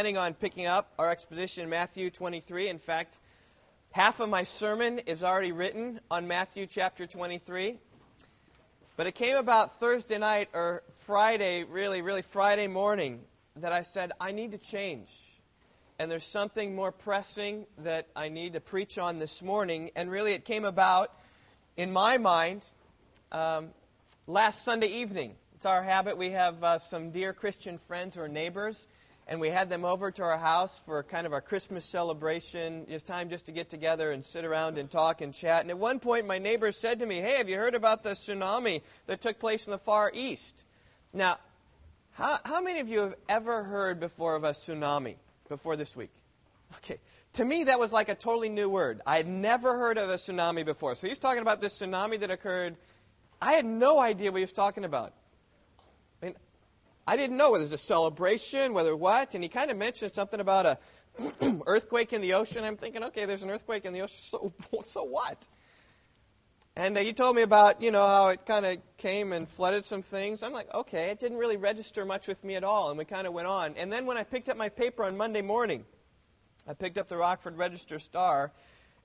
planning on picking up our exposition in Matthew 23. In fact, half of my sermon is already written on Matthew chapter 23. But it came about Thursday night or Friday, really, really Friday morning, that I said, I need to change. And there's something more pressing that I need to preach on this morning. And really, it came about in my mind um, last Sunday evening. It's our habit. We have uh, some dear Christian friends or neighbors and we had them over to our house for kind of our Christmas celebration. It's time just to get together and sit around and talk and chat. And at one point, my neighbor said to me, Hey, have you heard about the tsunami that took place in the Far East? Now, how, how many of you have ever heard before of a tsunami before this week? Okay. To me, that was like a totally new word. I had never heard of a tsunami before. So he's talking about this tsunami that occurred. I had no idea what he was talking about. I didn't know whether it was a celebration, whether what, and he kind of mentioned something about a earthquake in the ocean. I'm thinking, okay, there's an earthquake in the ocean, so so what? And uh, he told me about, you know, how it kind of came and flooded some things. I'm like, okay, it didn't really register much with me at all, and we kind of went on. And then when I picked up my paper on Monday morning, I picked up the Rockford Register Star,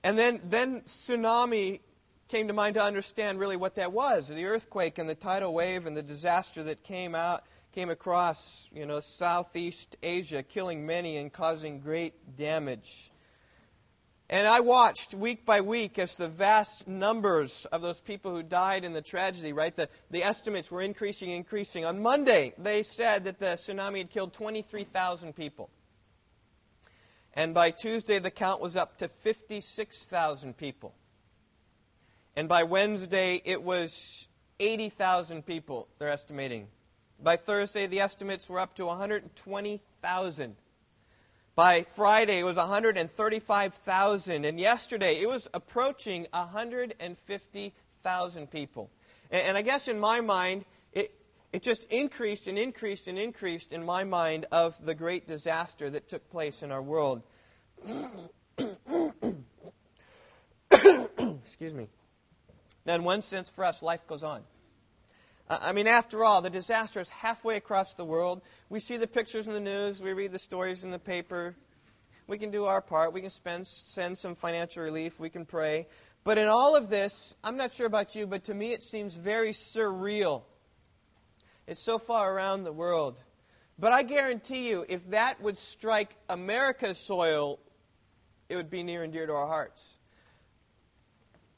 and then then tsunami came to mind to understand really what that was the earthquake and the tidal wave and the disaster that came out came across, you know, Southeast Asia, killing many and causing great damage. And I watched week by week as the vast numbers of those people who died in the tragedy, right? The, the estimates were increasing, increasing. On Monday, they said that the tsunami had killed 23,000 people. And by Tuesday, the count was up to 56,000 people. And by Wednesday, it was 80,000 people, they're estimating, by Thursday, the estimates were up to 120,000. By Friday, it was 135,000. And yesterday, it was approaching 150,000 people. And, I guess in my mind, it, it just increased and increased and increased in my mind of the great disaster that took place in our world. Excuse me. Now, in one sense, for us, life goes on. Uh, I mean, after all, the disaster is halfway across the world. We see the pictures in the news, we read the stories in the paper. We can do our part. We can spend, send some financial relief. We can pray. But in all of this, I'm not sure about you, but to me it seems very surreal. It's so far around the world. But I guarantee you, if that would strike America's soil, it would be near and dear to our hearts.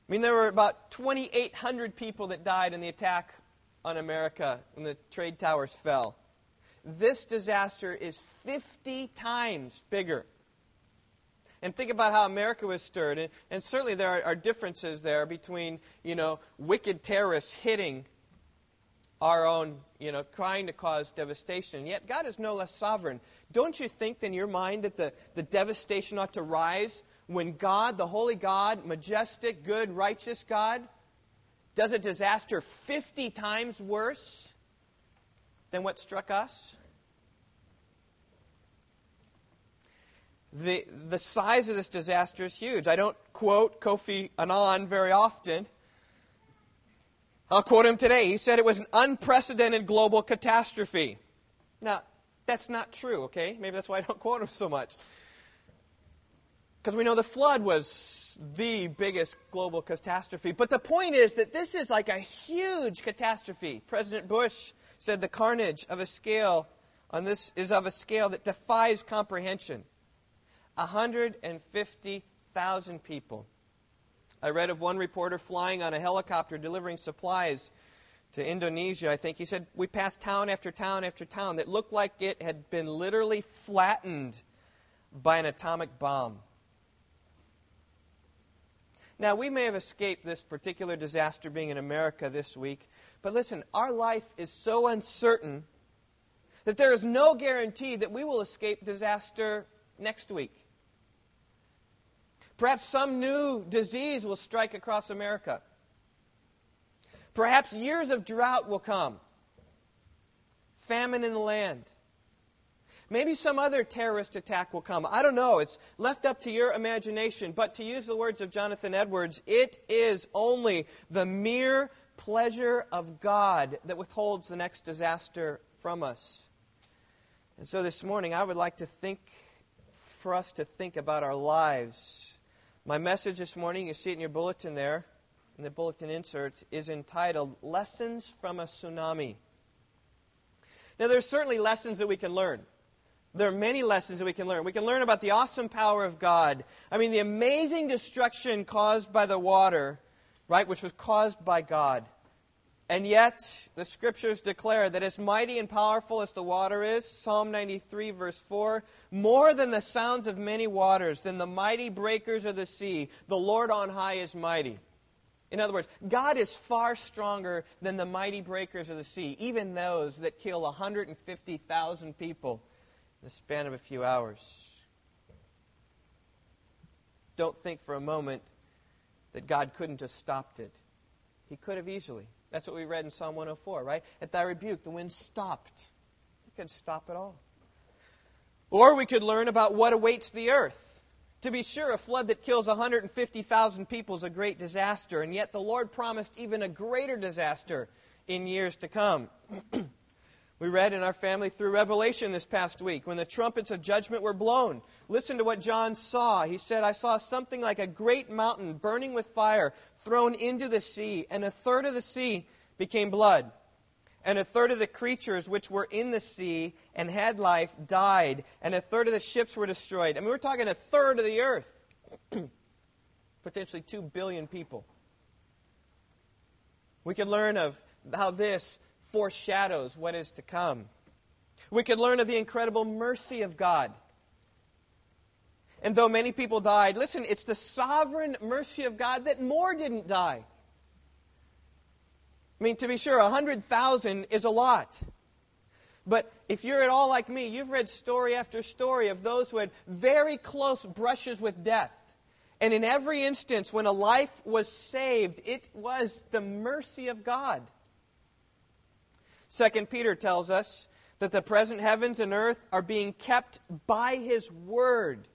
I mean, there were about 2,800 people that died in the attack on America when the trade towers fell. This disaster is 50 times bigger. And think about how America was stirred. And, and certainly there are, are, differences there between, you know, wicked terrorists hitting our own, you know, trying to cause devastation. Yet God is no less sovereign. Don't you think in your mind that the, the devastation ought to rise when God, the holy God, majestic, good, righteous God, does a disaster 50 times worse than what struck us? The, the size of this disaster is huge. I don't quote Kofi Annan very often. I'll quote him today. He said it was an unprecedented global catastrophe. Now, that's not true, okay? Maybe that's why I don't quote him so much. Because we know the flood was the biggest global catastrophe. But the point is that this is like a huge catastrophe. President Bush said the carnage of a scale on this is of a scale that defies comprehension. 150,000 people. I read of one reporter flying on a helicopter delivering supplies to Indonesia. I think he said we passed town after town after town that looked like it had been literally flattened by an atomic bomb. Now, we may have escaped this particular disaster being in America this week, but listen, our life is so uncertain that there is no guarantee that we will escape disaster next week. Perhaps some new disease will strike across America. Perhaps years of drought will come, famine in the land. Maybe some other terrorist attack will come. I don't know. It's left up to your imagination. But to use the words of Jonathan Edwards, it is only the mere pleasure of God that withholds the next disaster from us. And so this morning, I would like to think, for us to think about our lives. My message this morning, you see it in your bulletin there, in the bulletin insert, is entitled Lessons from a Tsunami. Now, there's certainly lessons that we can learn. There are many lessons that we can learn. We can learn about the awesome power of God. I mean, the amazing destruction caused by the water, right, which was caused by God. And yet, the scriptures declare that as mighty and powerful as the water is, Psalm 93, verse 4, more than the sounds of many waters, than the mighty breakers of the sea, the Lord on high is mighty. In other words, God is far stronger than the mighty breakers of the sea, even those that kill 150,000 people in the span of a few hours. Don't think for a moment that God couldn't have stopped it. He could have easily. That's what we read in Psalm 104, right? At thy rebuke, the wind stopped. He could stop it all. Or we could learn about what awaits the earth. To be sure, a flood that kills 150,000 people is a great disaster, and yet the Lord promised even a greater disaster in years to come. we read in our family through Revelation this past week when the trumpets of judgment were blown. Listen to what John saw. He said, I saw something like a great mountain burning with fire thrown into the sea, and a third of the sea became blood and a third of the creatures which were in the sea and had life died, and a third of the ships were destroyed. I mean, we're talking a third of the earth. Potentially two billion people. We can learn of how this foreshadows what is to come. We can learn of the incredible mercy of God. And though many people died, listen, it's the sovereign mercy of God that more didn't die. I mean, to be sure, 100,000 is a lot. But if you're at all like me, you've read story after story of those who had very close brushes with death. And in every instance, when a life was saved, it was the mercy of God. Second Peter tells us that the present heavens and earth are being kept by his word.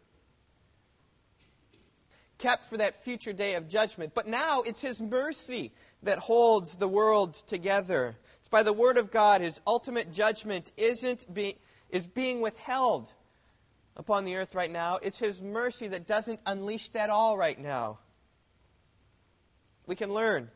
Kept for that future day of judgment. But now it's his mercy that holds the world together. It's by the word of God. His ultimate judgment isn't be, is being withheld upon the earth right now. It's his mercy that doesn't unleash that all right now. We can learn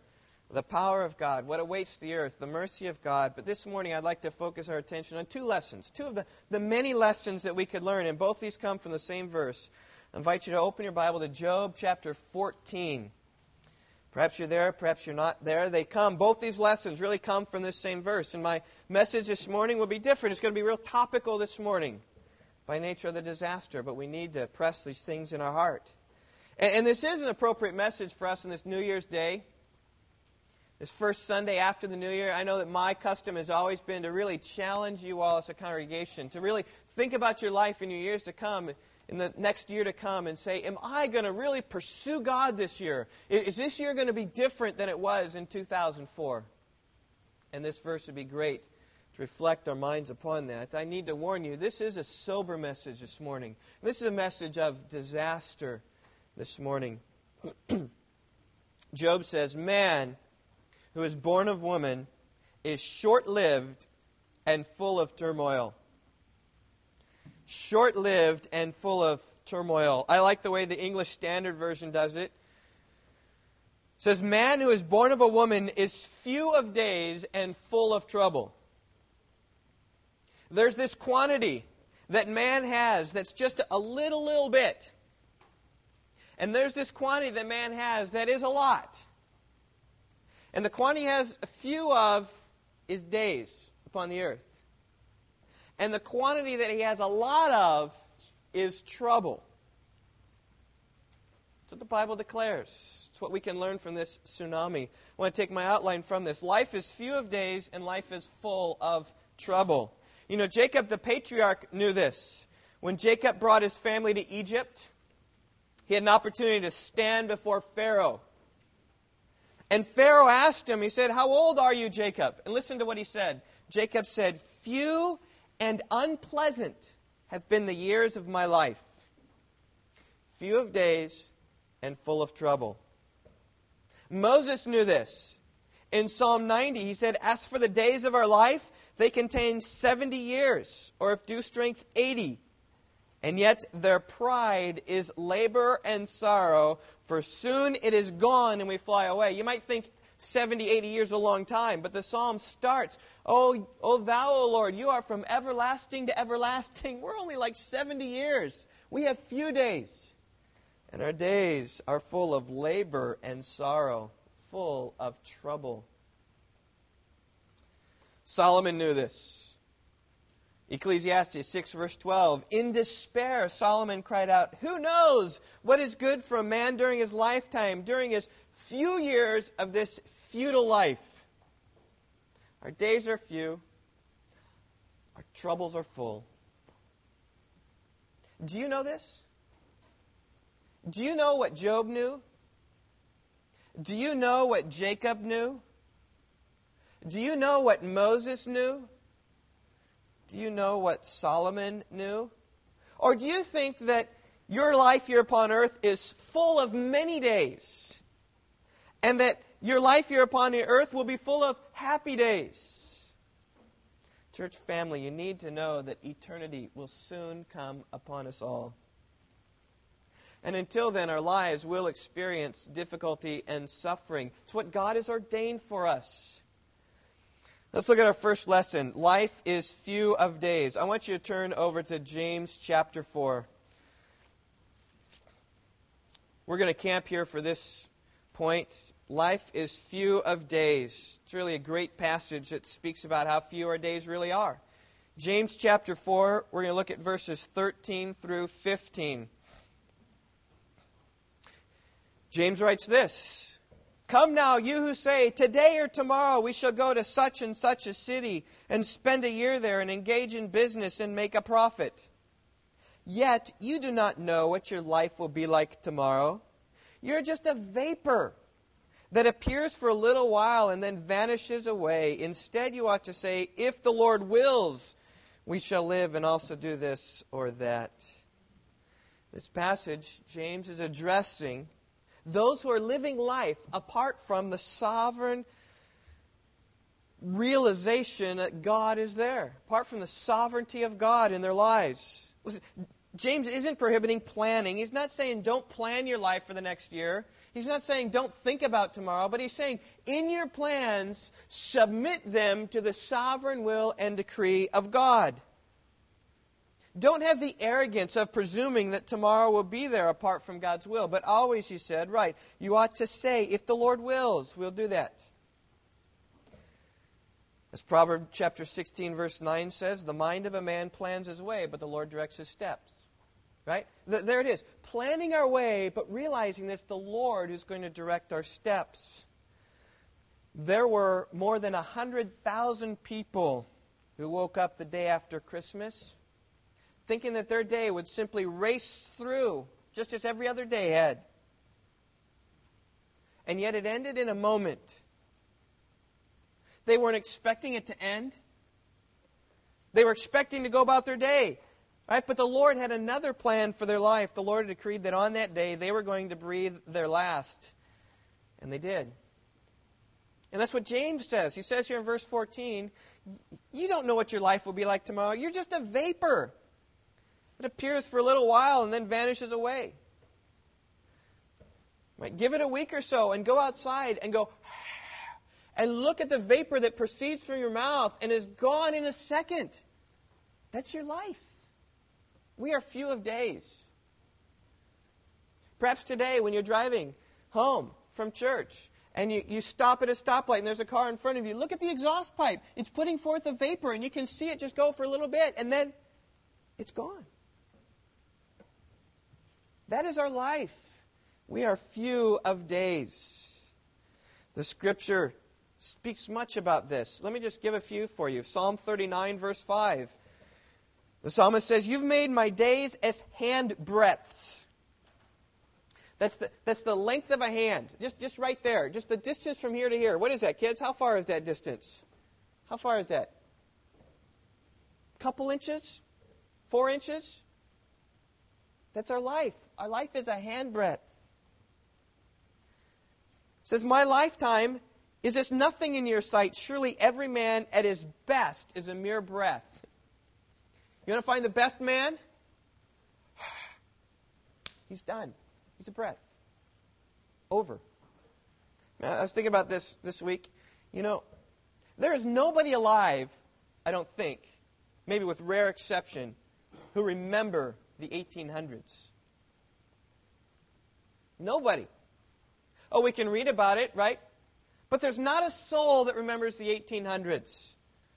the power of God, what awaits the earth, the mercy of God. But this morning I'd like to focus our attention on two lessons, two of the, the many lessons that we could learn, and both these come from the same verse. I invite you to open your Bible to Job chapter 14. Perhaps you're there, perhaps you're not there. They come, both these lessons really come from this same verse. And my message this morning will be different. It's going to be real topical this morning by nature of the disaster, but we need to press these things in our heart. And, and this is an appropriate message for us on this New Year's Day. This first Sunday after the New Year, I know that my custom has always been to really challenge you all as a congregation, to really think about your life in your years to come in the next year to come and say, Am I going to really pursue God this year? Is this year going to be different than it was in 2004? And this verse would be great to reflect our minds upon that. I need to warn you, this is a sober message this morning. This is a message of disaster this morning. Job says, Man who is born of woman is short lived and full of turmoil short lived and full of turmoil. I like the way the English Standard Version does it. It says, Man who is born of a woman is few of days and full of trouble. There's this quantity that man has that's just a little, little bit. And there's this quantity that man has that is a lot. And the quantity he has a few of is days upon the earth. And the quantity that he has a lot of is trouble. That's what the Bible declares. It's what we can learn from this tsunami. I want to take my outline from this. Life is few of days and life is full of trouble. You know, Jacob the patriarch knew this. When Jacob brought his family to Egypt, he had an opportunity to stand before Pharaoh. And Pharaoh asked him, he said, How old are you, Jacob? And listen to what he said. Jacob said, Few and unpleasant have been the years of my life, few of days and full of trouble. Moses knew this. In Psalm 90, he said, As for the days of our life, they contain 70 years, or if due strength, 80. And yet their pride is labor and sorrow, for soon it is gone and we fly away. You might think 70, 80 years a long time, but the psalm starts, Oh, oh thou, O Lord, you are from everlasting to everlasting. We're only like 70 years. We have few days. And our days are full of labor and sorrow full of trouble. Solomon knew this. Ecclesiastes 6, verse 12. In despair, Solomon cried out, Who knows what is good for a man during his lifetime, during his few years of this futile life? Our days are few, our troubles are full. Do you know this? Do you know what Job knew? Do you know what Jacob knew? Do you know what Moses knew? Do you know what Solomon knew? Or do you think that your life here upon earth is full of many days and that your life here upon the earth will be full of happy days? Church family, you need to know that eternity will soon come upon us all. And until then, our lives will experience difficulty and suffering. It's what God has ordained for us. Let's look at our first lesson. Life is few of days. I want you to turn over to James chapter 4. We're going to camp here for this point. Life is few of days. It's really a great passage that speaks about how few our days really are. James chapter 4, we're going to look at verses 13 through 15. James writes this Come now, you who say, Today or tomorrow we shall go to such and such a city and spend a year there and engage in business and make a profit. Yet you do not know what your life will be like tomorrow. You're just a vapor that appears for a little while and then vanishes away. Instead, you ought to say, If the Lord wills, we shall live and also do this or that. This passage, James is addressing those who are living life apart from the sovereign realization that God is there, apart from the sovereignty of God in their lives. Listen, James isn't prohibiting planning. He's not saying don't plan your life for the next year. He's not saying don't think about tomorrow, but he's saying in your plans, submit them to the sovereign will and decree of God. Don't have the arrogance of presuming that tomorrow will be there apart from God's will. But always, he said, right, you ought to say, if the Lord wills, we'll do that. As Proverbs chapter 16, verse 9 says, the mind of a man plans his way, but the Lord directs his steps. Right? There it is. Planning our way, but realizing that it's the Lord who's going to direct our steps. There were more than 100,000 people who woke up the day after Christmas thinking that their day would simply race through just as every other day had. And yet it ended in a moment. They weren't expecting it to end. They were expecting to go about their day. Right? But the Lord had another plan for their life. The Lord decreed that on that day they were going to breathe their last. And they did. And that's what James says. He says here in verse 14, you don't know what your life will be like tomorrow. You're just a vapor. It appears for a little while and then vanishes away. Right? Give it a week or so and go outside and go and look at the vapor that proceeds from your mouth and is gone in a second. That's your life. We are few of days. Perhaps today, when you're driving home from church and you, you stop at a stoplight and there's a car in front of you, look at the exhaust pipe. It's putting forth a vapor and you can see it just go for a little bit and then it's gone. That is our life. We are few of days. The scripture speaks much about this. Let me just give a few for you. Psalm 39, verse 5. The psalmist says, You've made my days as hand breadths. That's the, that's the length of a hand. Just, just right there. Just the distance from here to here. What is that, kids? How far is that distance? How far is that? Couple inches? Four inches? That's our life. Our life is a handbreadth. Says, My lifetime Is this nothing in your sight? Surely every man at his best is a mere breath. You want to find the best man? He's done. He's a breath. Over. I was thinking about this this week. You know, there is nobody alive, I don't think, maybe with rare exception, who remember the 1800s. Nobody. Oh, we can read about it, right? But there's not a soul that remembers the 1800s.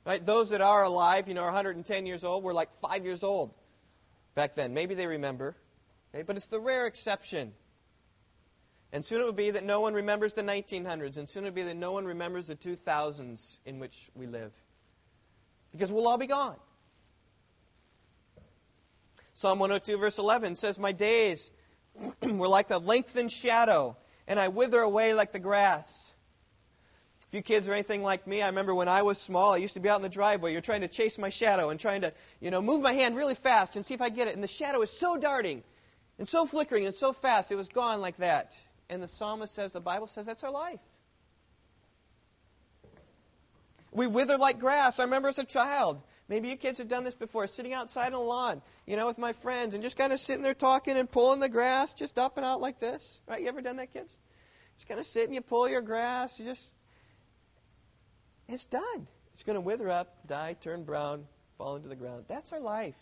Right? Those that are alive, you know, are 110 years old, were like five years old back then. Maybe they remember. Okay? But it's the rare exception. And soon it will be that no one remembers the 1900s, and soon it will be that no one remembers the 2000s in which we live. Because we'll all be gone. Psalm 102, verse 11 says, My days were like the lengthened shadow, and I wither away like the grass. If you kids are anything like me, I remember when I was small, I used to be out in the driveway. You're trying to chase my shadow and trying to, you know, move my hand really fast and see if I get it. And the shadow is so darting and so flickering and so fast, it was gone like that. And the psalmist says, the Bible says that's our life. We wither like grass. I remember as a child, maybe you kids have done this before, sitting outside on the lawn, you know, with my friends and just kind of sitting there talking and pulling the grass just up and out like this. Right? You ever done that, kids? Just kind of sit and you pull your grass. You just it's done. It's going to wither up, die, turn brown, fall into the ground. That's our life.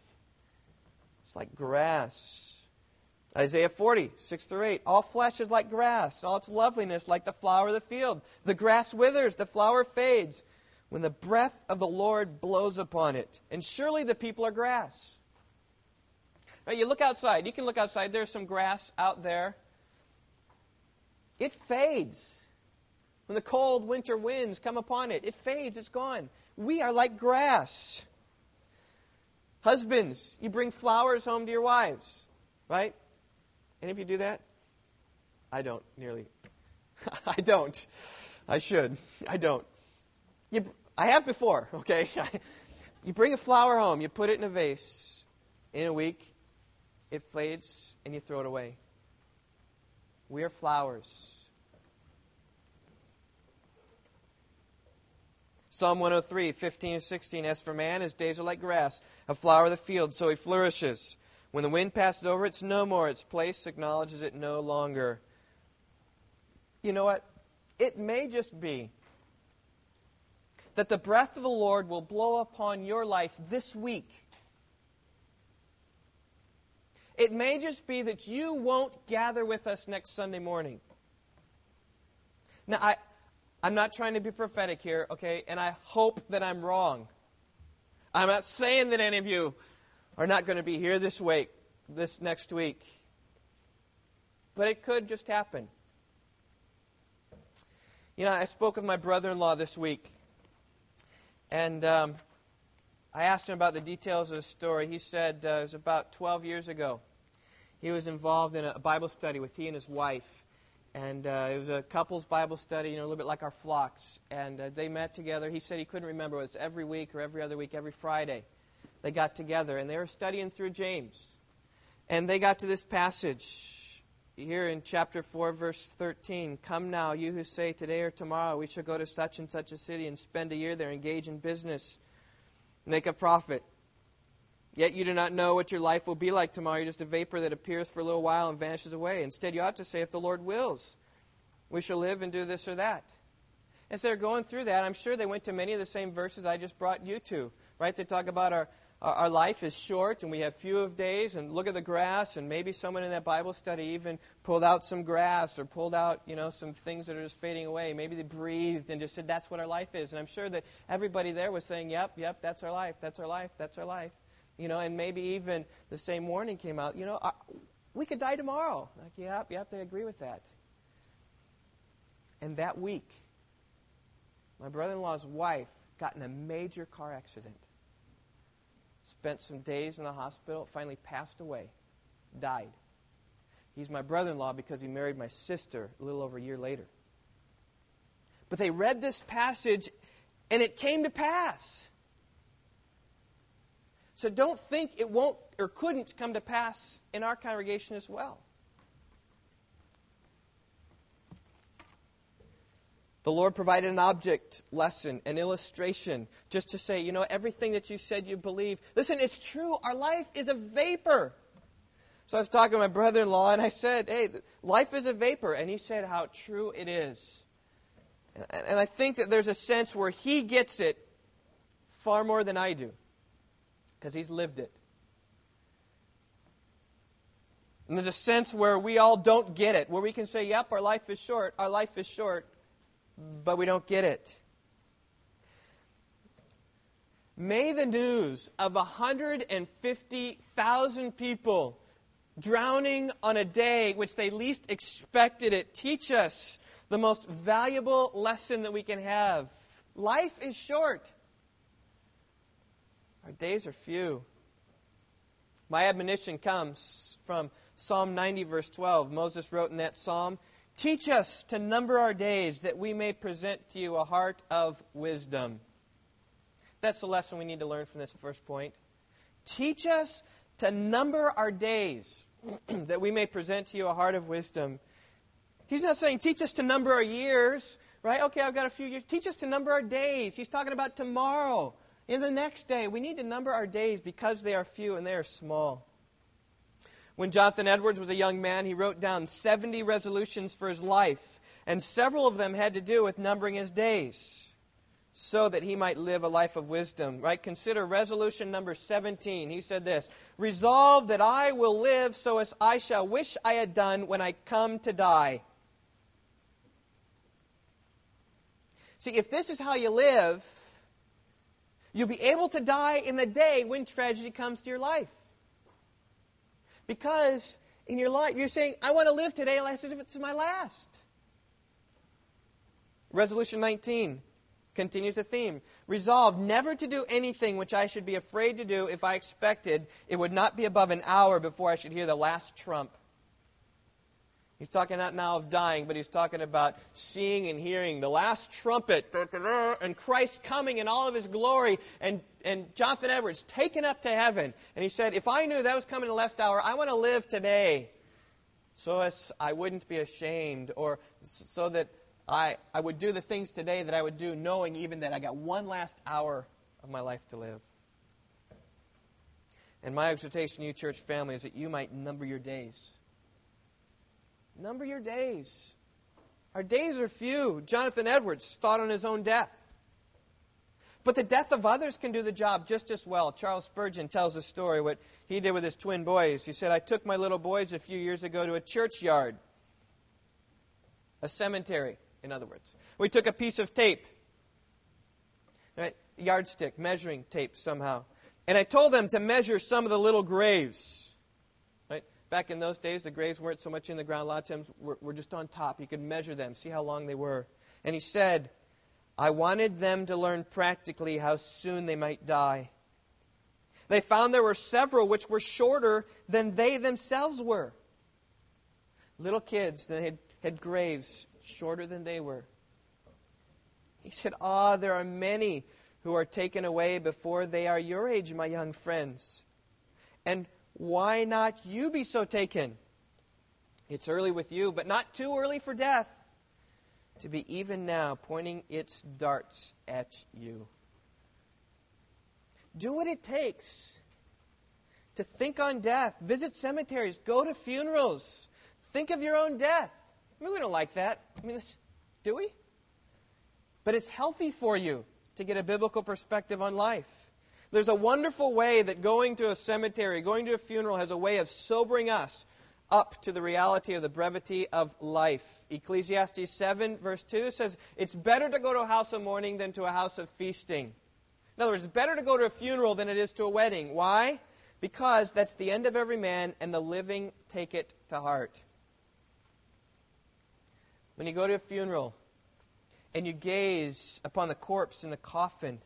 It's like grass. Isaiah 40, 6 through 8. All flesh is like grass, all its loveliness like the flower of the field. The grass withers, the flower fades, when the breath of the Lord blows upon it. And surely the people are grass. Right, you look outside. You can look outside. There's some grass out there. It fades. When the cold winter winds come upon it, it fades, it's gone. We are like grass. Husbands, you bring flowers home to your wives, right? Any of you do that? I don't nearly. I don't. I should. I don't. You, I have before, okay? you bring a flower home, you put it in a vase. In a week, it fades, and you throw it away. We are flowers. Psalm 103, 15 and 16. As for man, his days are like grass, a flower of the field, so he flourishes. When the wind passes over, it's no more. Its place acknowledges it no longer. You know what? It may just be that the breath of the Lord will blow upon your life this week. It may just be that you won't gather with us next Sunday morning. Now, I, I'm not trying to be prophetic here, okay? And I hope that I'm wrong. I'm not saying that any of you are not going to be here this week, this next week. But it could just happen. You know, I spoke with my brother in law this week, and um, I asked him about the details of the story. He said uh, it was about 12 years ago. He was involved in a Bible study with he and his wife and uh, it was a couples Bible study, you know, a little bit like our flocks. And uh, they met together. He said he couldn't remember. It was every week or every other week, every Friday. They got together and they were studying through James. And they got to this passage here in chapter 4, verse 13. Come now, you who say today or tomorrow we shall go to such and such a city and spend a year there, engage in business, make a profit. Yet you do not know what your life will be like tomorrow. You're just a vapor that appears for a little while and vanishes away. Instead, you ought to say, if the Lord wills, we shall live and do this or that. As they're going through that, I'm sure they went to many of the same verses I just brought you to, right? They talk about our, our life is short and we have few of days and look at the grass and maybe someone in that Bible study even pulled out some grass or pulled out, you know, some things that are just fading away. Maybe they breathed and just said that's what our life is. And I'm sure that everybody there was saying, yep, yep, that's our life, that's our life, that's our life. You know, and maybe even the same warning came out, you know, uh, we could die tomorrow. Like, yep, yep, they agree with that. And that week, my brother in law's wife got in a major car accident. Spent some days in the hospital, finally passed away, died. He's my brother in law because he married my sister a little over a year later. But they read this passage and it came to pass. So don't think it won't or couldn't come to pass in our congregation as well. The Lord provided an object lesson, an illustration, just to say, you know, everything that you said you believe. Listen, it's true. Our life is a vapor. So I was talking to my brother in law, and I said, hey, life is a vapor. And he said how true it is. And I think that there's a sense where he gets it far more than I do, because he's lived it. And there's a sense where we all don't get it, where we can say, yep, our life is short, our life is short, but we don't get it. May the news of 150,000 people drowning on a day which they least expected it teach us the most valuable lesson that we can have. Life is short. Our days are few. My admonition comes from Psalm 90, verse 12. Moses wrote in that psalm, Teach us to number our days that we may present to you a heart of wisdom. That's the lesson we need to learn from this first point. Teach us to number our days that we may present to you a heart of wisdom. He's not saying teach us to number our years, right? Okay, I've got a few years. Teach us to number our days. He's talking about tomorrow, in the next day. We need to number our days because they are few and they are small. When Jonathan Edwards was a young man, he wrote down 70 resolutions for his life, and several of them had to do with numbering his days so that he might live a life of wisdom. Right? Consider resolution number 17. He said this Resolve that I will live so as I shall wish I had done when I come to die. See, if this is how you live, you'll be able to die in the day when tragedy comes to your life. Because in your life, you're saying, I want to live today as if it's my last. Resolution 19 continues the theme. Resolve never to do anything which I should be afraid to do if I expected it would not be above an hour before I should hear the last trump. He's talking not now of dying, but he's talking about seeing and hearing the last trumpet and Christ coming in all of his glory and, and Jonathan Edwards taken up to heaven. And he said, If I knew that was coming in the last hour, I want to live today so as I wouldn't be ashamed or so that I, I would do the things today that I would do knowing even that I got one last hour of my life to live. And my exhortation to you, church family, is that you might number your days Number your days. Our days are few. Jonathan Edwards thought on his own death. But the death of others can do the job just as well. Charles Spurgeon tells a story what he did with his twin boys. He said, I took my little boys a few years ago to a churchyard, a cemetery, in other words. We took a piece of tape, right, yardstick, measuring tape somehow, and I told them to measure some of the little graves. Back in those days, the graves weren't so much in the ground. A lot of times were, were just on top. You could measure them, see how long they were. And he said, I wanted them to learn practically how soon they might die. They found there were several which were shorter than they themselves were. Little kids that had, had graves shorter than they were. He said, Ah, there are many who are taken away before they are your age, my young friends. And why not you be so taken? It's early with you, but not too early for death to be even now pointing its darts at you. Do what it takes to think on death. Visit cemeteries. Go to funerals. Think of your own death. I mean, we don't like that. I mean, do we? But it's healthy for you to get a biblical perspective on life. There's a wonderful way that going to a cemetery, going to a funeral, has a way of sobering us up to the reality of the brevity of life. Ecclesiastes 7, verse 2 says, It's better to go to a house of mourning than to a house of feasting. In other words, it's better to go to a funeral than it is to a wedding. Why? Because that's the end of every man, and the living take it to heart. When you go to a funeral and you gaze upon the corpse in the coffin,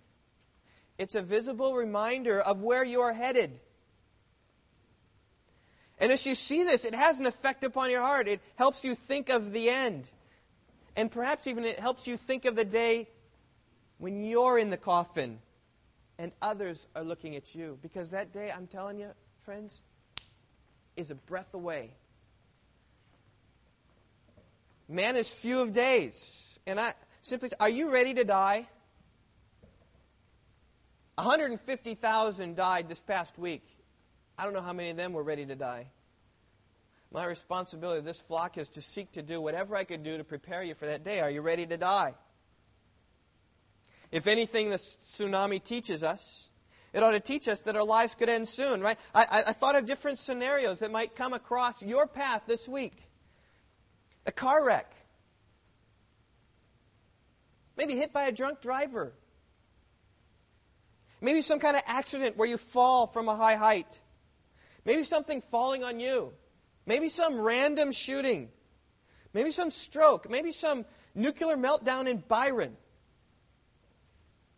it's a visible reminder of where you are headed. And as you see this, it has an effect upon your heart. It helps you think of the end. And perhaps even it helps you think of the day when you're in the coffin and others are looking at you. Because that day, I'm telling you, friends, is a breath away. Man is few of days. And I, Simply, are you ready to die? 150,000 died this past week. I don't know how many of them were ready to die. My responsibility of this flock is to seek to do whatever I could do to prepare you for that day. Are you ready to die? If anything, the tsunami teaches us, it ought to teach us that our lives could end soon, right? I, I thought of different scenarios that might come across your path this week. A car wreck. Maybe hit by a drunk driver. Maybe some kind of accident where you fall from a high height. Maybe something falling on you. Maybe some random shooting. Maybe some stroke. Maybe some nuclear meltdown in Byron.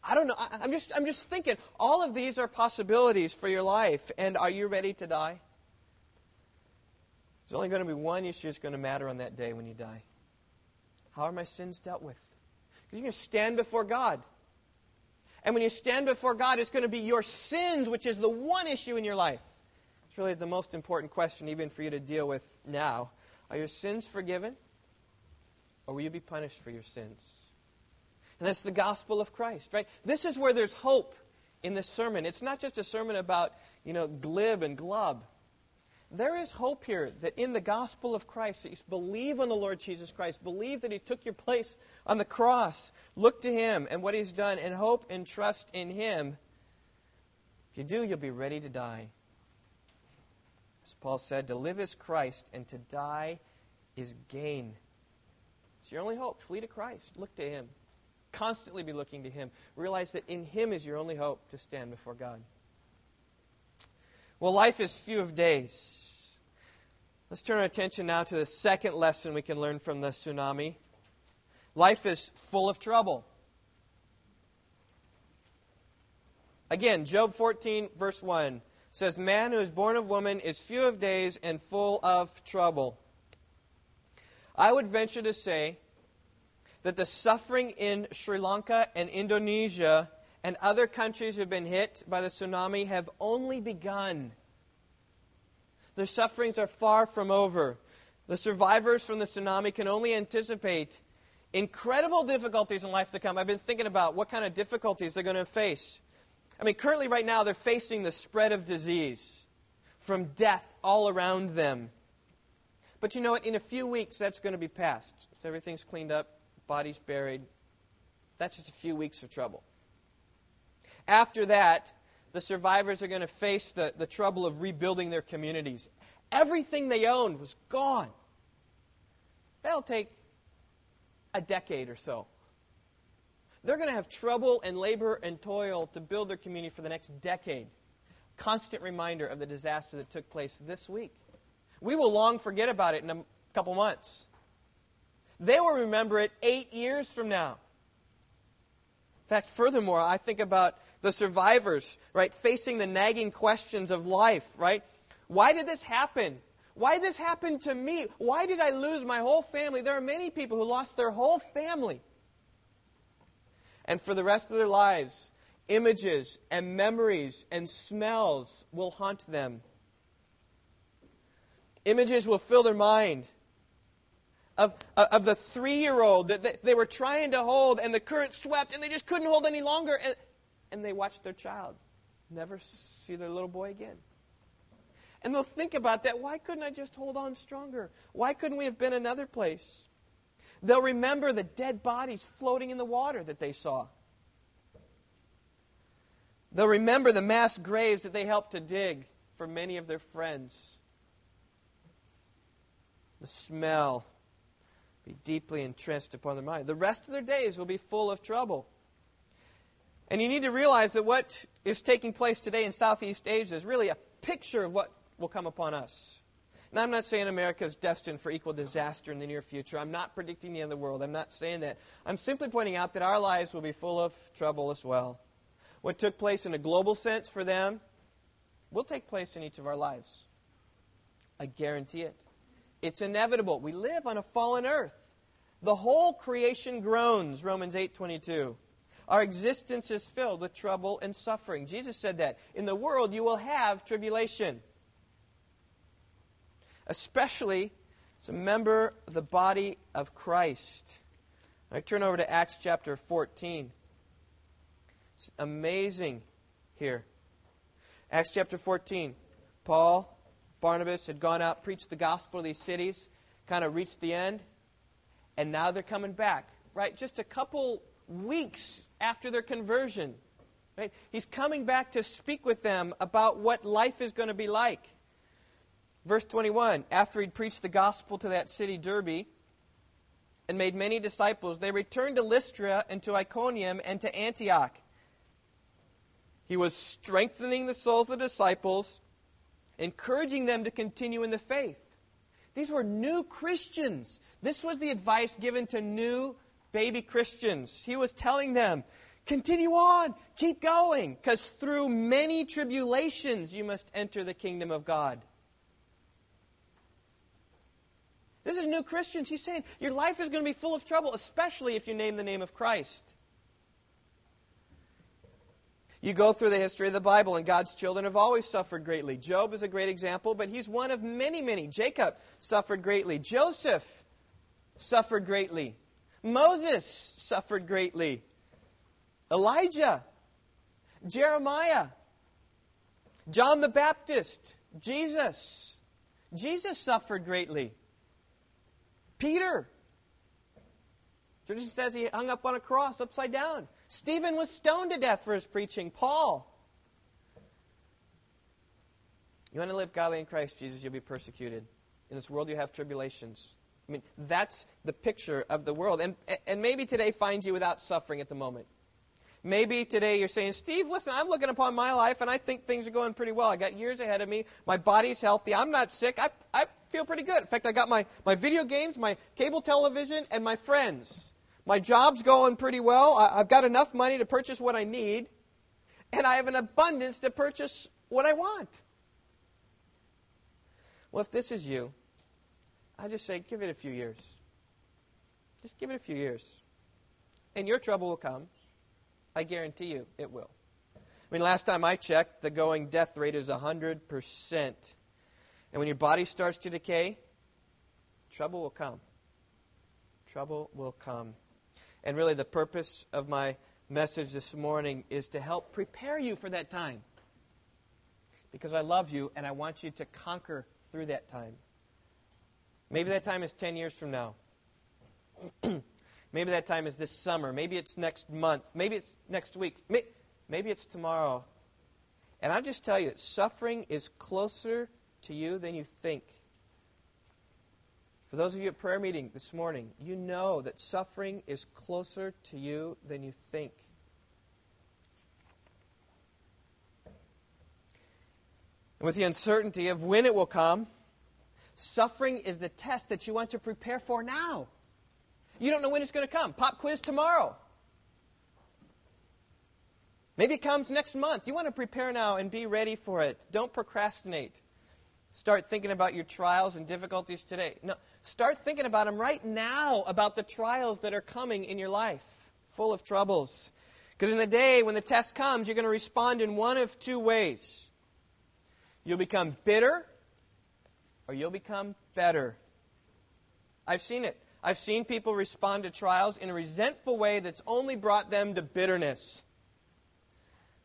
I don't know. I'm just, I'm just thinking. All of these are possibilities for your life. And are you ready to die? There's only going to be one issue that's going to matter on that day when you die. How are my sins dealt with? Because you're going to stand before God. And when you stand before God, it's going to be your sins, which is the one issue in your life. It's really the most important question, even for you to deal with now. Are your sins forgiven? Or will you be punished for your sins? And that's the gospel of Christ, right? This is where there's hope in this sermon. It's not just a sermon about, you know, glib and glub. There is hope here that in the gospel of Christ, that you believe on the Lord Jesus Christ, believe that He took your place on the cross, look to Him and what He's done, and hope and trust in Him. If you do, you'll be ready to die. As Paul said, to live is Christ, and to die is gain. It's your only hope. Flee to Christ. Look to Him. Constantly be looking to Him. Realize that in Him is your only hope to stand before God. Well, life is few of days. Let's turn our attention now to the second lesson we can learn from the tsunami. Life is full of trouble. Again, Job 14, verse 1 says, Man who is born of woman is few of days and full of trouble. I would venture to say that the suffering in Sri Lanka and Indonesia and other countries who have been hit by the tsunami have only begun. Their sufferings are far from over. The survivors from the tsunami can only anticipate incredible difficulties in life to come. I've been thinking about what kind of difficulties they're going to face. I mean, currently, right now, they're facing the spread of disease from death all around them. But you know what? In a few weeks, that's going to be past. So everything's cleaned up, bodies buried. That's just a few weeks of trouble. After that, the survivors are going to face the, the trouble of rebuilding their communities. Everything they owned was gone. That'll take a decade or so. They're going to have trouble and labor and toil to build their community for the next decade. Constant reminder of the disaster that took place this week. We will long forget about it in a couple months. They will remember it eight years from now. In fact, furthermore, I think about the survivors, right, facing the nagging questions of life, right? Why did this happen? Why did this happen to me? Why did I lose my whole family? There are many people who lost their whole family. And for the rest of their lives, images and memories and smells will haunt them. Images will fill their mind of, of the three year old that they were trying to hold and the current swept and they just couldn't hold any longer. And, and they watched their child never see their little boy again. And they'll think about that. Why couldn't I just hold on stronger? Why couldn't we have been another place? They'll remember the dead bodies floating in the water that they saw. They'll remember the mass graves that they helped to dig for many of their friends. The smell be deeply entrenched upon their mind. The rest of their days will be full of trouble. And you need to realize that what is taking place today in Southeast Asia is really a picture of what will come upon us. And I'm not saying America is destined for equal disaster in the near future. I'm not predicting the end of the world. I'm not saying that. I'm simply pointing out that our lives will be full of trouble as well. What took place in a global sense for them will take place in each of our lives. I guarantee it. It's inevitable. We live on a fallen earth. The whole creation groans, Romans 8:22. Our existence is filled with trouble and suffering. Jesus said that. In the world you will have tribulation especially as a member of the body of Christ. I turn over to Acts chapter 14. It's amazing here. Acts chapter 14. Paul, Barnabas had gone out, preached the gospel to these cities, kind of reached the end, and now they're coming back, right? Just a couple weeks after their conversion, right? He's coming back to speak with them about what life is going to be like. Verse 21 After he'd preached the gospel to that city, Derbe, and made many disciples, they returned to Lystra and to Iconium and to Antioch. He was strengthening the souls of the disciples, encouraging them to continue in the faith. These were new Christians. This was the advice given to new baby Christians. He was telling them, continue on, keep going, because through many tribulations you must enter the kingdom of God. This is new Christians. He's saying your life is going to be full of trouble, especially if you name the name of Christ. You go through the history of the Bible, and God's children have always suffered greatly. Job is a great example, but he's one of many, many. Jacob suffered greatly. Joseph suffered greatly. Moses suffered greatly. Elijah, Jeremiah, John the Baptist, Jesus. Jesus suffered greatly. Peter. Tradition says he hung up on a cross upside down. Stephen was stoned to death for his preaching. Paul. You want to live godly in Christ Jesus, you'll be persecuted. In this world, you have tribulations. I mean, that's the picture of the world. And, and maybe today finds you without suffering at the moment. Maybe today you're saying, Steve, listen, I'm looking upon my life and I think things are going pretty well. I got years ahead of me. My body's healthy. I'm not sick. I, I feel pretty good. In fact, I got my, my video games, my cable television, and my friends. My job's going pretty well. I've got enough money to purchase what I need. And I have an abundance to purchase what I want. Well, if this is you, I just say, give it a few years. Just give it a few years. And your trouble will come. I guarantee you it will. I mean, last time I checked, the going death rate is 100%. And when your body starts to decay, trouble will come. Trouble will come. And really, the purpose of my message this morning is to help prepare you for that time. Because I love you and I want you to conquer through that time. Maybe that time is 10 years from now. Maybe that time is this summer. Maybe it's next month. Maybe it's next week. Maybe it's tomorrow. And I'll just tell you, suffering is closer to you than you think. For those of you at prayer meeting this morning, you know that suffering is closer to you than you think. And with the uncertainty of when it will come, suffering is the test that you want to prepare for now. You don't know when it's going to come. Pop quiz tomorrow. Maybe it comes next month. You want to prepare now and be ready for it. Don't procrastinate. Start thinking about your trials and difficulties today. No, start thinking about them right now, about the trials that are coming in your life, full of troubles. Because in the day when the test comes, you're going to respond in one of two ways. You'll become bitter or you'll become better. I've seen it. I've seen people respond to trials in a resentful way that's only brought them to bitterness.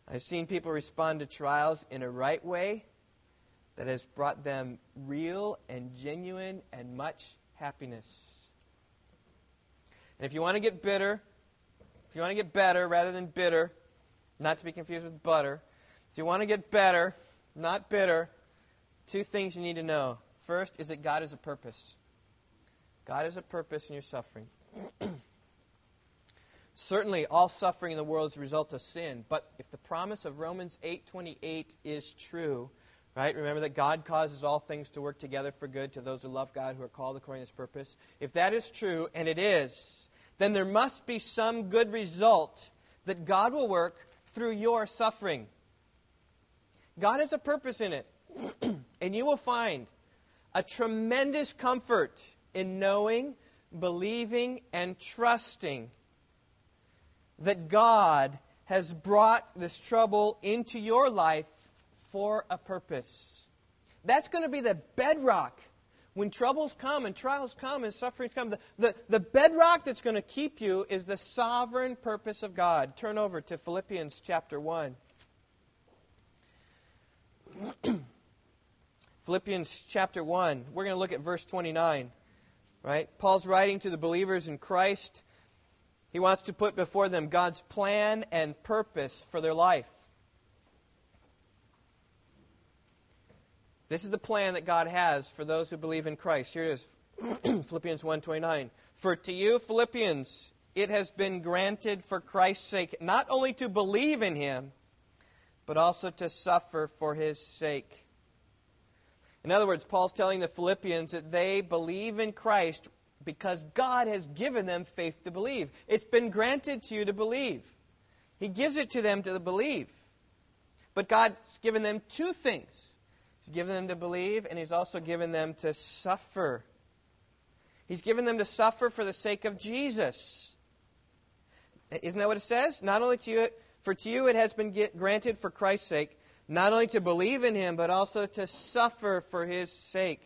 I've seen people respond to trials in a right way that has brought them real and genuine and much happiness. And if you want to get bitter, if you want to get better rather than bitter, not to be confused with butter, if you want to get better, not bitter, two things you need to know. First is that God has a purpose. God has a purpose in your suffering. Certainly, all suffering in the world is a result of sin. But if the promise of Romans 8:28 is true, right? Remember that God causes all things to work together for good to those who love God, who are called according to His purpose. If that is true, and it is, then there must be some good result that God will work through your suffering. God has a purpose in it, and you will find a tremendous comfort in knowing, believing, and trusting that God has brought this trouble into your life for a purpose. That's going to be the bedrock when troubles come and trials come and sufferings come, the, the, the bedrock that's going to keep you is the sovereign purpose of God. Turn over to Philippians chapter 1. Philippians chapter 1. We're going to look at verse 29. Right? Paul's writing to the believers in Christ. He wants to put before them God's plan and purpose for their life. This is the plan that God has for those who believe in Christ. Here it is. Philippians 1:29. For to you Philippians it has been granted for Christ's sake not only to believe in him but also to suffer for his sake. In other words, Paul's telling the Philippians that they believe in Christ because God has given them faith to believe. It's been granted to you to believe. He gives it to them to believe. But God's given them two things He's given them to believe, and He's also given them to suffer. He's given them to suffer for the sake of Jesus. Isn't that what it says? Not only to you, for to you it has been granted for Christ's sake, not only to believe in Him, but also to suffer for His sake.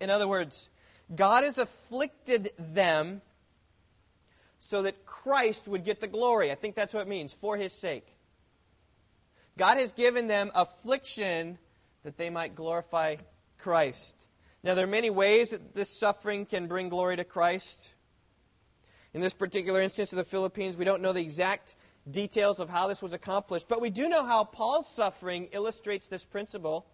In other words, God has afflicted them so that Christ would get the glory. I think that's what it means, for His sake. God has given them affliction that they might glorify Christ. Now, there are many ways that this suffering can bring glory to Christ. In this particular instance of the Philippians, we don't know the exact details of how this was accomplished, but we do know how Paul's suffering illustrates this principle.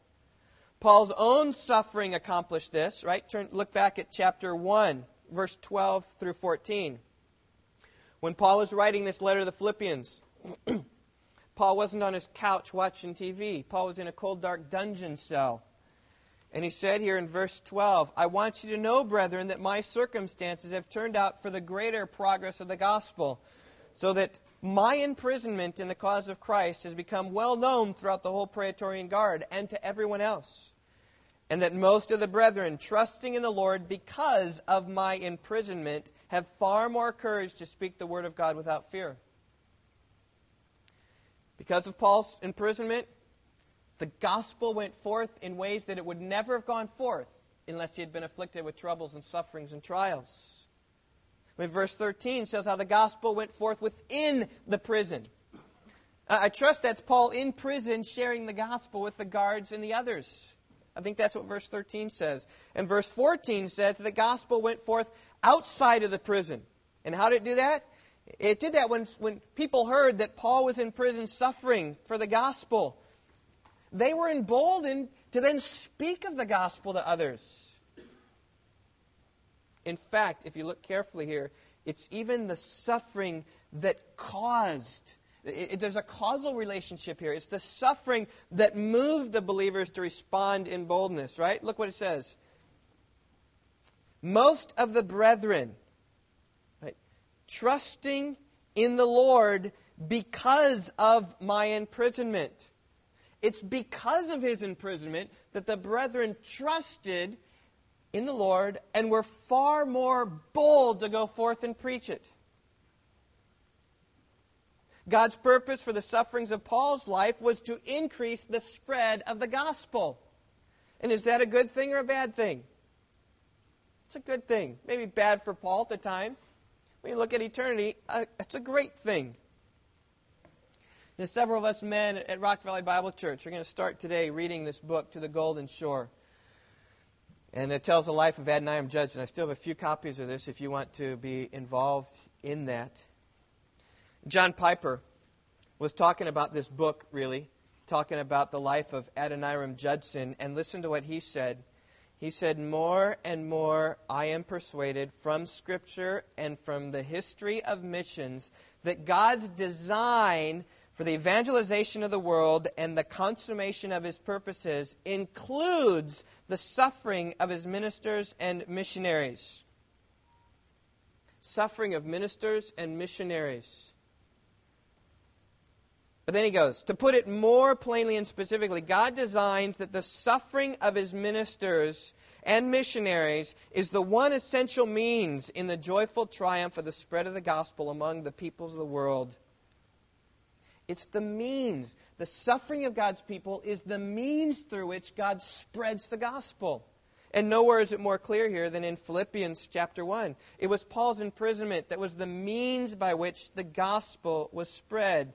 Paul's own suffering accomplished this, right? Turn, look back at chapter 1, verse 12 through 14. When Paul was writing this letter to the Philippians, Paul wasn't on his couch watching TV. Paul was in a cold, dark dungeon cell. And he said here in verse 12, I want you to know, brethren, that my circumstances have turned out for the greater progress of the gospel, so that my imprisonment in the cause of Christ has become well known throughout the whole Praetorian Guard and to everyone else. And that most of the brethren, trusting in the Lord because of my imprisonment, have far more courage to speak the word of God without fear. Because of Paul's imprisonment, the gospel went forth in ways that it would never have gone forth unless he had been afflicted with troubles and sufferings and trials. I mean, verse 13 says how the gospel went forth within the prison. I trust that's Paul in prison sharing the gospel with the guards and the others. I think that's what verse 13 says. And verse 14 says the gospel went forth outside of the prison. And how did it do that? It did that when, when people heard that Paul was in prison suffering for the gospel. They were emboldened to then speak of the gospel to others. In fact, if you look carefully here, it's even the suffering that caused. It, it, there's a causal relationship here. It's the suffering that moved the believers to respond in boldness, right? Look what it says. Most of the brethren, trusting in the Lord because of my imprisonment. It's because of his imprisonment that the brethren trusted in the Lord and were far more bold to go forth and preach it. God's purpose for the sufferings of Paul's life was to increase the spread of the gospel. And is that a good thing or a bad thing? It's a good thing. Maybe bad for Paul at the time. When you look at eternity, uh, it's a great thing. There's several of us men at Rock Valley Bible Church are going to start today reading this book, To the Golden Shore. And it tells the life of Adoniram Judson, and I still have a few copies of this if you want to be involved in that. John Piper was talking about this book, really, talking about the life of Adoniram Judson, and listen to what he said. He said, More and more I am persuaded from Scripture and from the history of missions that God's design for the evangelization of the world and the consummation of his purposes includes the suffering of his ministers and missionaries. Suffering of ministers and missionaries. But then he goes, to put it more plainly and specifically, God designs that the suffering of his ministers and missionaries is the one essential means in the joyful triumph of the spread of the gospel among the peoples of the world. It's the means. The suffering of God's people is the means through which God spreads the gospel. And nowhere is it more clear here than in Philippians chapter 1. It was Paul's imprisonment that was the means by which the gospel was spread.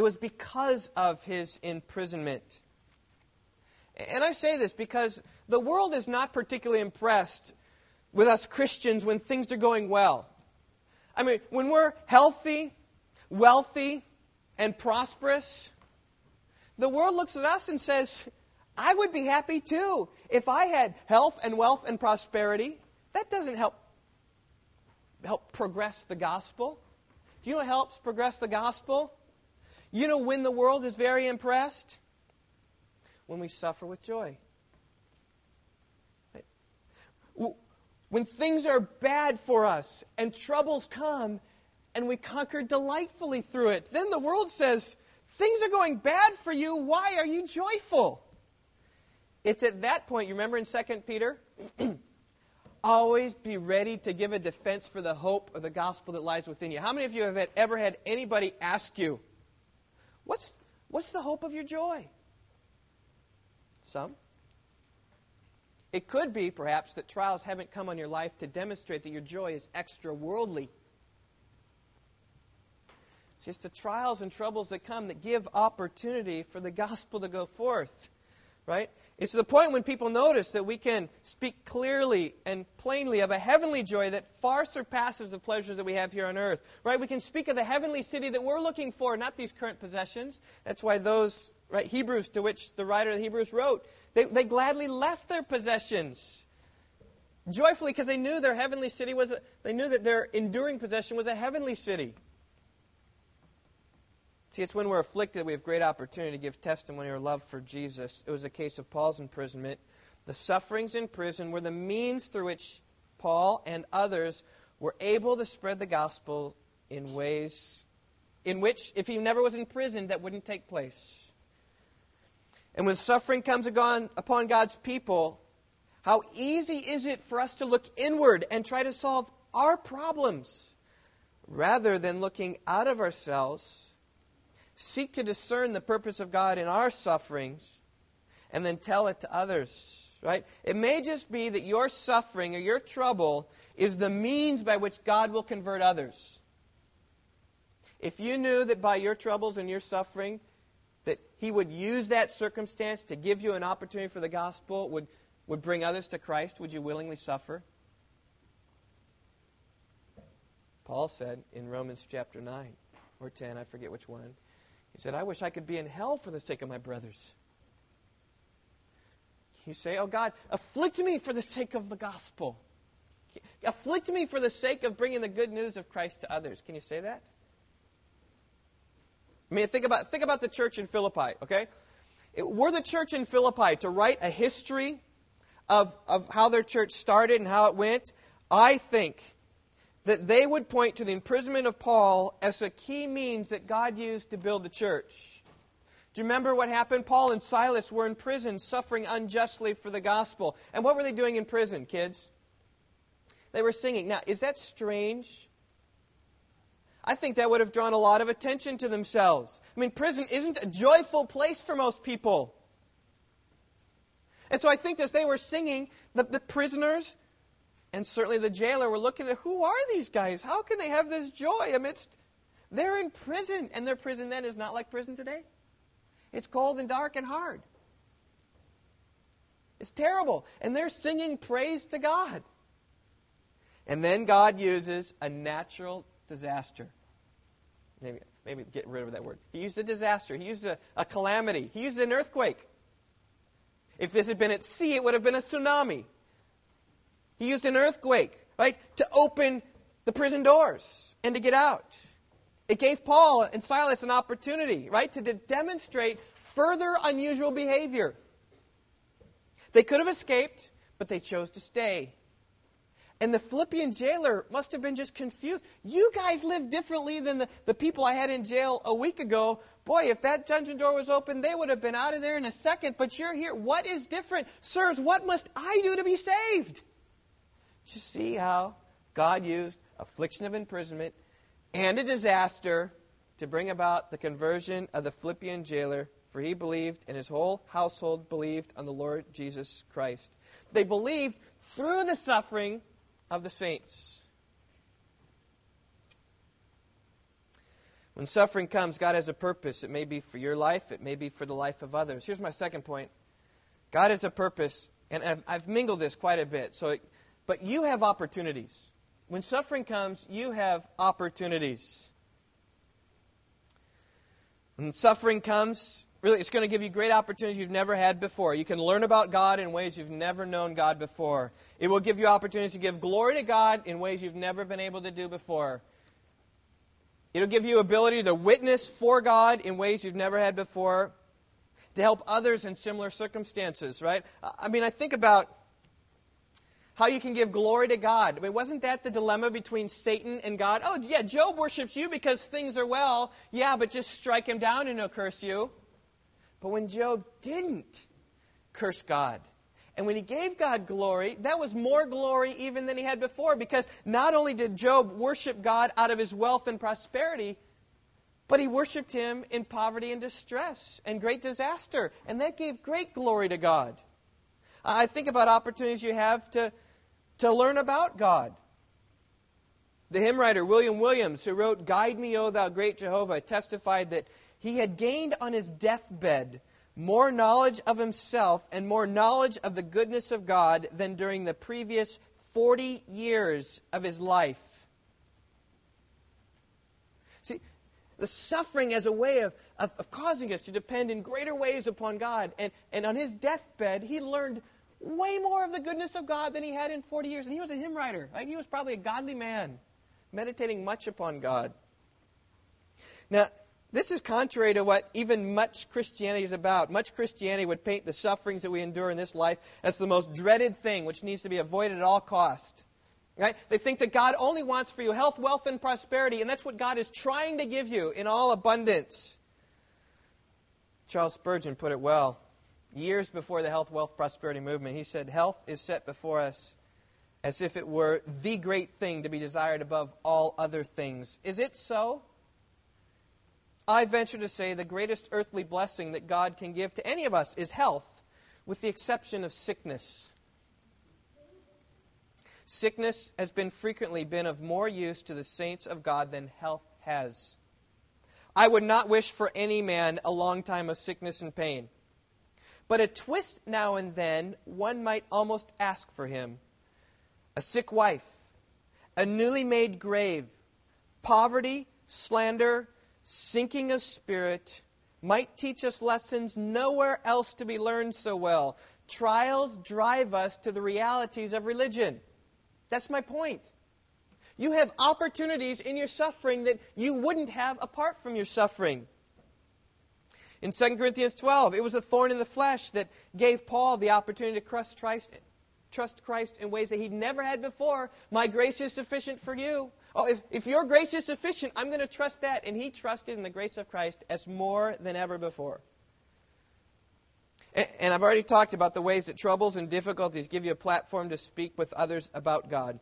It was because of his imprisonment. And I say this because the world is not particularly impressed with us Christians when things are going well. I mean, when we're healthy, wealthy, and prosperous, the world looks at us and says, I would be happy too if I had health and wealth and prosperity. That doesn't help help progress the gospel. Do you know what helps progress the gospel? You know when the world is very impressed? When we suffer with joy. When things are bad for us and troubles come and we conquer delightfully through it, then the world says, Things are going bad for you. Why are you joyful? It's at that point, you remember in 2 Peter? Always be ready to give a defense for the hope of the gospel that lies within you. How many of you have ever had anybody ask you, what's, what's the hope of your joy? Some. It could be, perhaps, that trials haven't come on your life to demonstrate that your joy is extra worldly. It's just the trials and troubles that come that give opportunity for the gospel to go forth. Right? It's the point when people notice that we can speak clearly and plainly of a heavenly joy that far surpasses the pleasures that we have here on earth. Right? We can speak of the heavenly city that we're looking for, not these current possessions. That's why those right Hebrews to which the writer of the Hebrews wrote they, they gladly left their possessions joyfully because they knew their heavenly city was, a, they knew that their enduring possession was a heavenly city. See, it's when we're afflicted that we have great opportunity to give testimony or love for Jesus. It was a case of Paul's imprisonment. The sufferings in prison were the means through which Paul and others were able to spread the gospel in ways in which, if he never was in prison, that wouldn't take place. And when suffering comes upon God's people, how easy is it for us to look inward and try to solve our problems rather than looking out of ourselves, seek to discern the purpose of God in our sufferings, and then tell it to others. Right? It may just be that your suffering or your trouble is the means by which God will convert others. If you knew that by your troubles and your suffering, that he would use that circumstance to give you an opportunity for the gospel, would, would bring others to Christ, would you willingly suffer? Paul said in Romans chapter 9 or 10, I forget which one, he said, I wish I could be in hell for the sake of my brothers. You say, Oh God, afflict me for the sake of the gospel. Afflict me for the sake of bringing the good news of Christ to others. Can you say that? I mean, think about, think about the church in Philippi, okay? It, were the church in Philippi to write a history of, of how their church started and how it went, I think that they would point to the imprisonment of Paul as a key means that God used to build the church. Do you remember what happened? Paul and Silas were in prison suffering unjustly for the gospel. And what were they doing in prison, kids? They were singing. Now, is that strange? I think that would have drawn a lot of attention to themselves. I mean, prison isn't a joyful place for most people. And so I think as they were singing, the, the prisoners and certainly the jailer were looking at who are these guys? How can they have this joy amidst. They're in prison, and their prison then is not like prison today. It's cold and dark and hard. It's terrible. And they're singing praise to God. And then God uses a natural disaster. Maybe, maybe get rid of that word. He used a disaster. He used a, a calamity. He used an earthquake. If this had been at sea, it would have been a tsunami. He used an earthquake, right, to open the prison doors and to get out. It gave Paul and Silas an opportunity, right, to demonstrate further unusual behavior. They could have escaped, but they chose to stay. And the Philippian jailer must have been just confused. You guys live differently than the, the people I had in jail a week ago. Boy, if that dungeon door was open, they would have been out of there in a second. But you're here. What is different? Sirs, what must I do to be saved? You see how God used affliction of imprisonment and a disaster to bring about the conversion of the Philippian jailer for he believed, and his whole household believed on the Lord Jesus Christ. They believed through the suffering of the saints. When suffering comes, God has a purpose. It may be for your life, it may be for the life of others. Here's my second point God has a purpose, and I've, I've mingled this quite a bit. So, it, but you have opportunities. When suffering comes, you have opportunities. When suffering comes, really, it's going to give you great opportunities you've never had before. You can learn about God in ways you've never known God before. It will give you opportunities to give glory to God in ways you've never been able to do before. It'll give you ability to witness for God in ways you've never had before, to help others in similar circumstances, right? I mean, I think about how you can give glory to God. I mean, wasn't that the dilemma between Satan and God? Oh, yeah, Job worships you because things are well. Yeah, but just strike him down and he'll curse you. But when Job didn't curse God, and when he gave God glory, that was more glory even than he had before because not only did Job worship God out of his wealth and prosperity, but he worshiped him in poverty and distress and great disaster. And that gave great glory to God. I think about opportunities you have to, to learn about God. The hymn writer William Williams, who wrote Guide Me, O Thou Great Jehovah, testified that he had gained on his deathbed more knowledge of himself and more knowledge of the goodness of God than during the previous 40 years of his life. See, the suffering as a way of, of, of, causing us to depend in greater ways upon God. And, and on his deathbed, he learned way more of the goodness of God than he had in 40 years. And he was a hymn writer. Right? He was probably a godly man, meditating much upon God. Now, this is contrary to what even much Christianity is about. Much Christianity would paint the sufferings that we endure in this life as the most dreaded thing, which needs to be avoided at all cost. Right? They think that God only wants for you health, wealth, and prosperity, and that's what God is trying to give you in all abundance. Charles Spurgeon put it well. Years before the health, wealth, prosperity movement, he said, Health is set before us as if it were the great thing to be desired above all other things. Is it so? I venture to say the greatest earthly blessing that God can give to any of us is health, with the exception of sickness. Sickness has been frequently been of more use to the saints of God than health has. I would not wish for any man a long time of sickness and pain. But a twist now and then one might almost ask for him. A sick wife, a newly made grave, poverty, slander, sinking of spirit, might teach us lessons nowhere else to be learned so well. Trials drive us to the realities of religion. That's my point. You have opportunities in your suffering that you wouldn't have apart from your suffering. In 2 Corinthians 12, it was a thorn in the flesh that gave Paul the opportunity to trust Christ, trust Christ in ways that he'd never had before. My grace is sufficient for you. Oh, if, if your grace is sufficient, I'm going to trust that. And he trusted in the grace of Christ as more than ever before. And, I've already talked about the ways that troubles and difficulties give you a platform to speak with others about God.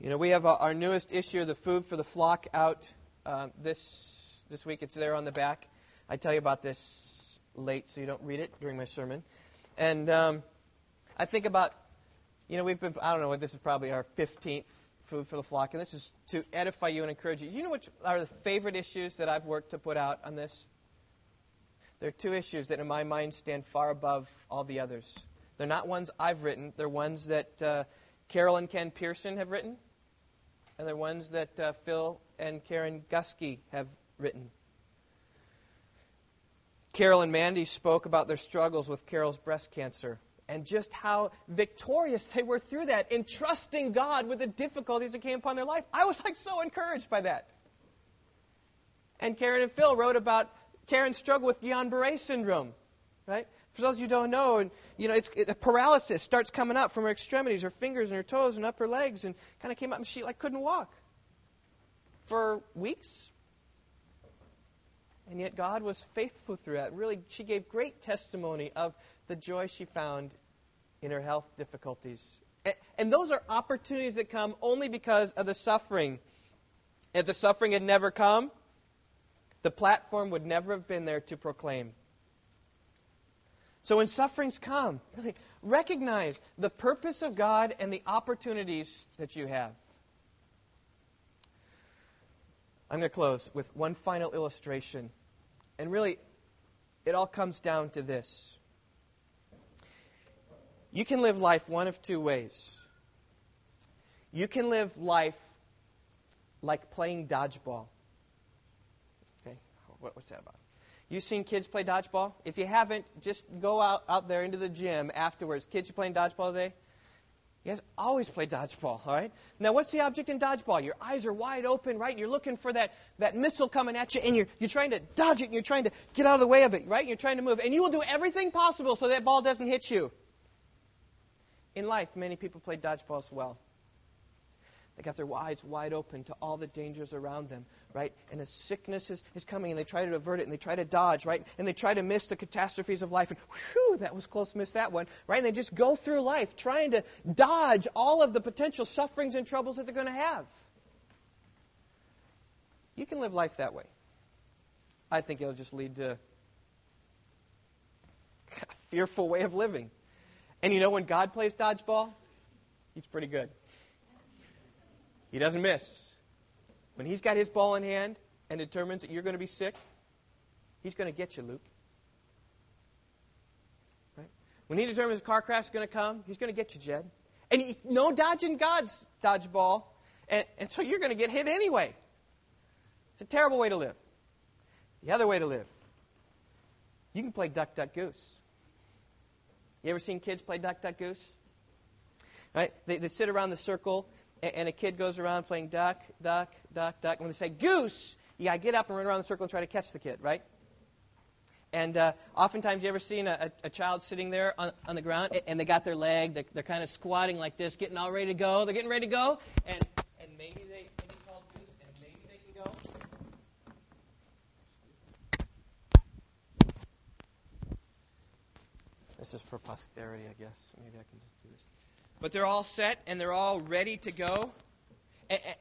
You know, we have our newest issue, the Food for the Flock, out uh, this this week. It's there on the back. I tell you about this late, so you don't read it during my sermon. And um, I think about, you know, we've been, I don't know, this is probably our 15th food for the flock, and this is to edify you and encourage you. Do you know which are the favorite issues that I've worked to put out on this? There are two issues that, in my mind, stand far above all the others. They're not ones I've written. They're ones that uh, Carol and Ken Pearson have written, and they're ones that uh, Phil and Karen Gusky have written. Carol and Mandy spoke about their struggles with Carol's breast cancer and just how victorious they were through that in trusting God with the difficulties that came upon their life. I was like so encouraged by that. And Karen and Phil wrote about Karen's struggled with Guillain-Barré syndrome, right? For those of you who don't know, and you know, it's it, a paralysis starts coming up from her extremities, her fingers and her toes and upper legs, and kind of came up, and she like couldn't walk for weeks. And yet God was faithful through that. Really, she gave great testimony of the joy she found in her health difficulties. And those are opportunities that come only because of the suffering. If the suffering had never come, the platform would never have been there to proclaim. So when sufferings come, really recognize the purpose of God and the opportunities that you have. I'm going to close with one final illustration. And really, it all comes down to this. You can live life one of two ways. You can live life like playing dodgeball. Okay, what's that about? You seen kids play dodgeball? If you haven't, just go out, out there into the gym afterwards. Kids, you playing dodgeball today? Guys always play dodgeball, all right? Now, what's the object in dodgeball? Your eyes are wide open, right? You're looking for that, that missile coming at you, and you're, you're trying to dodge it, and you're trying to get out of the way of it, right? You're trying to move. And you will do everything possible so that ball doesn't hit you. In life, many people play dodgeball as well. They got their eyes wide open to all the dangers around them, right? And a sickness is, is coming, and they try to avert it, and they try to dodge, right? And they try to miss the catastrophes of life, and whew, that was close, missed that one, right? And they just go through life trying to dodge all of the potential sufferings and troubles that they're going to have. You can live life that way. I think it'll just lead to a fearful way of living. And you know when God plays dodgeball? He's pretty good. He doesn't miss. When he's got his ball in hand and determines that you're going to be sick, he's going to get you, Luke. Right? When he determines a car crash is going to come, he's going to get you, Jed. And he, no dodging God's dodgeball, and, and so you're going to get hit anyway. It's a terrible way to live. The other way to live, you can play duck, duck, goose. You ever seen kids play duck, duck, goose? Right? They, they sit around the circle and a kid goes around playing duck, duck, duck, duck. And when they say goose, you got to get up and run around the circle and try to catch the kid, right? And uh, oftentimes, you ever seen a, a, child sitting there on, on the ground and they got their leg, they're, they're kind of squatting like this, getting all ready to go. They're getting ready to go, and, and maybe they, they get called goose, and maybe they can go. This is for posterity, I guess. Maybe I can just do this but they're all set and they're all ready to go.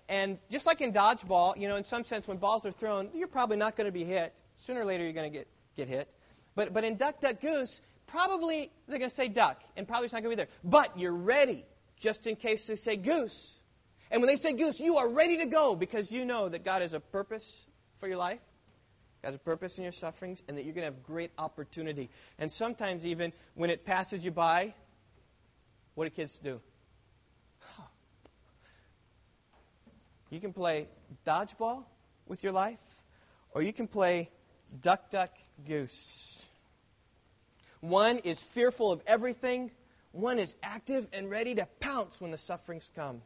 And, just like in dodgeball, you know, in some sense, when balls are thrown, you're probably not going to be hit. Sooner or later, you're going to get, get hit. But, but in duck, duck, goose, probably they're going to say duck, and probably it's not going to be there. But you're ready just in case they say goose. And when they say goose, you are ready to go because you know that God has a purpose for your life. God has a purpose in your sufferings, and that you're going to have great opportunity. And sometimes, even when it passes you by, what do kids do? You can play dodgeball with your life, or you can play duck, duck, goose. One is fearful of everything, one is active and ready to pounce when the sufferings come.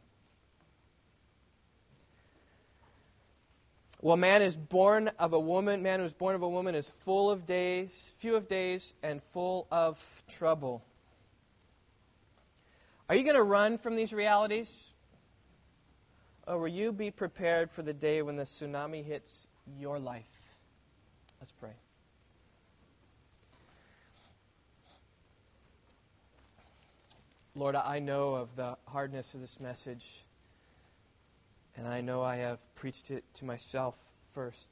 Well, man is born of a woman, man who is born of a woman is full of days, few of days, and full of trouble. Are you going to run from these realities? Or will you be prepared for the day when the tsunami hits your life? Let's pray. Lord, I know of the hardness of this message, and I know I have preached it to myself first.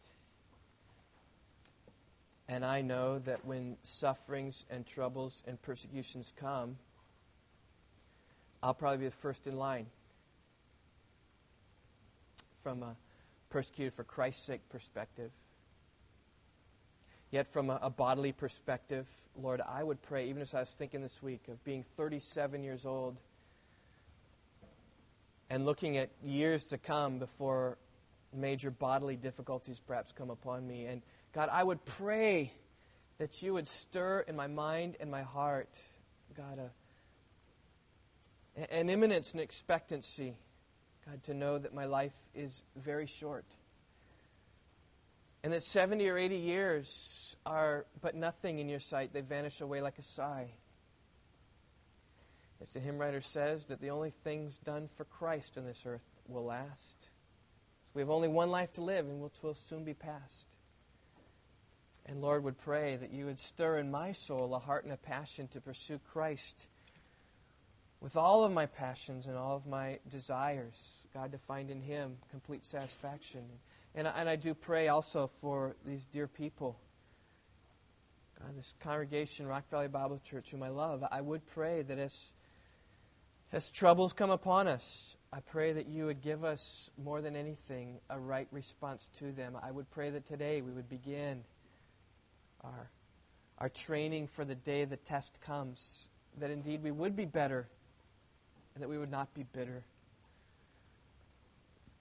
And I know that when sufferings and troubles and persecutions come, I'll probably be the first in line from a persecuted for Christ's sake perspective. Yet, from a, a, bodily perspective, Lord, I would pray, even as I was thinking this week of being 37 years old and looking at years to come before major bodily difficulties perhaps come upon me. And God, I would pray that you would stir in my mind and my heart, God, a an imminence and expectancy, God, to know that my life is very short. And that 70 or 80 years are but nothing in your sight. They vanish away like a sigh. As the hymn writer says, that the only things done for Christ on this earth will last. So we have only one life to live, and it will soon be past. And Lord would pray that you would stir in my soul a heart and a passion to pursue Christ with all of my passions and all of my desires, God, to find in Him complete satisfaction And I, and I do pray also for these dear people, God, this congregation, Rock Valley Bible Church, whom I love. I would pray that as, as troubles come upon us, I pray that you would give us, more than anything, a right response to them. I would pray that today we would begin our, our training for the day the test comes, that indeed we would be better, and that we would not be bitter.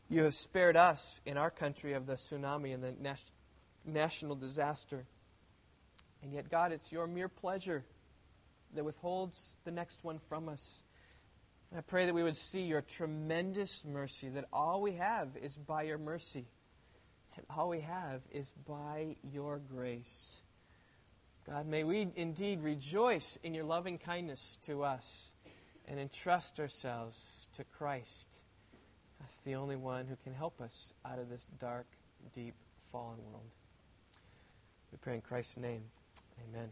You have spared us in our country of the tsunami and the nas- national disaster. And yet, God, it's your mere pleasure that withholds the next one from us. And I pray that we would see your tremendous mercy, that all we have is by your mercy, and all we have is by your grace. God, may we indeed rejoice in your loving kindness to us and entrust ourselves to Christ that's the only one who can help us out of this dark, deep, fallen world. We pray in Christ's name. Amen.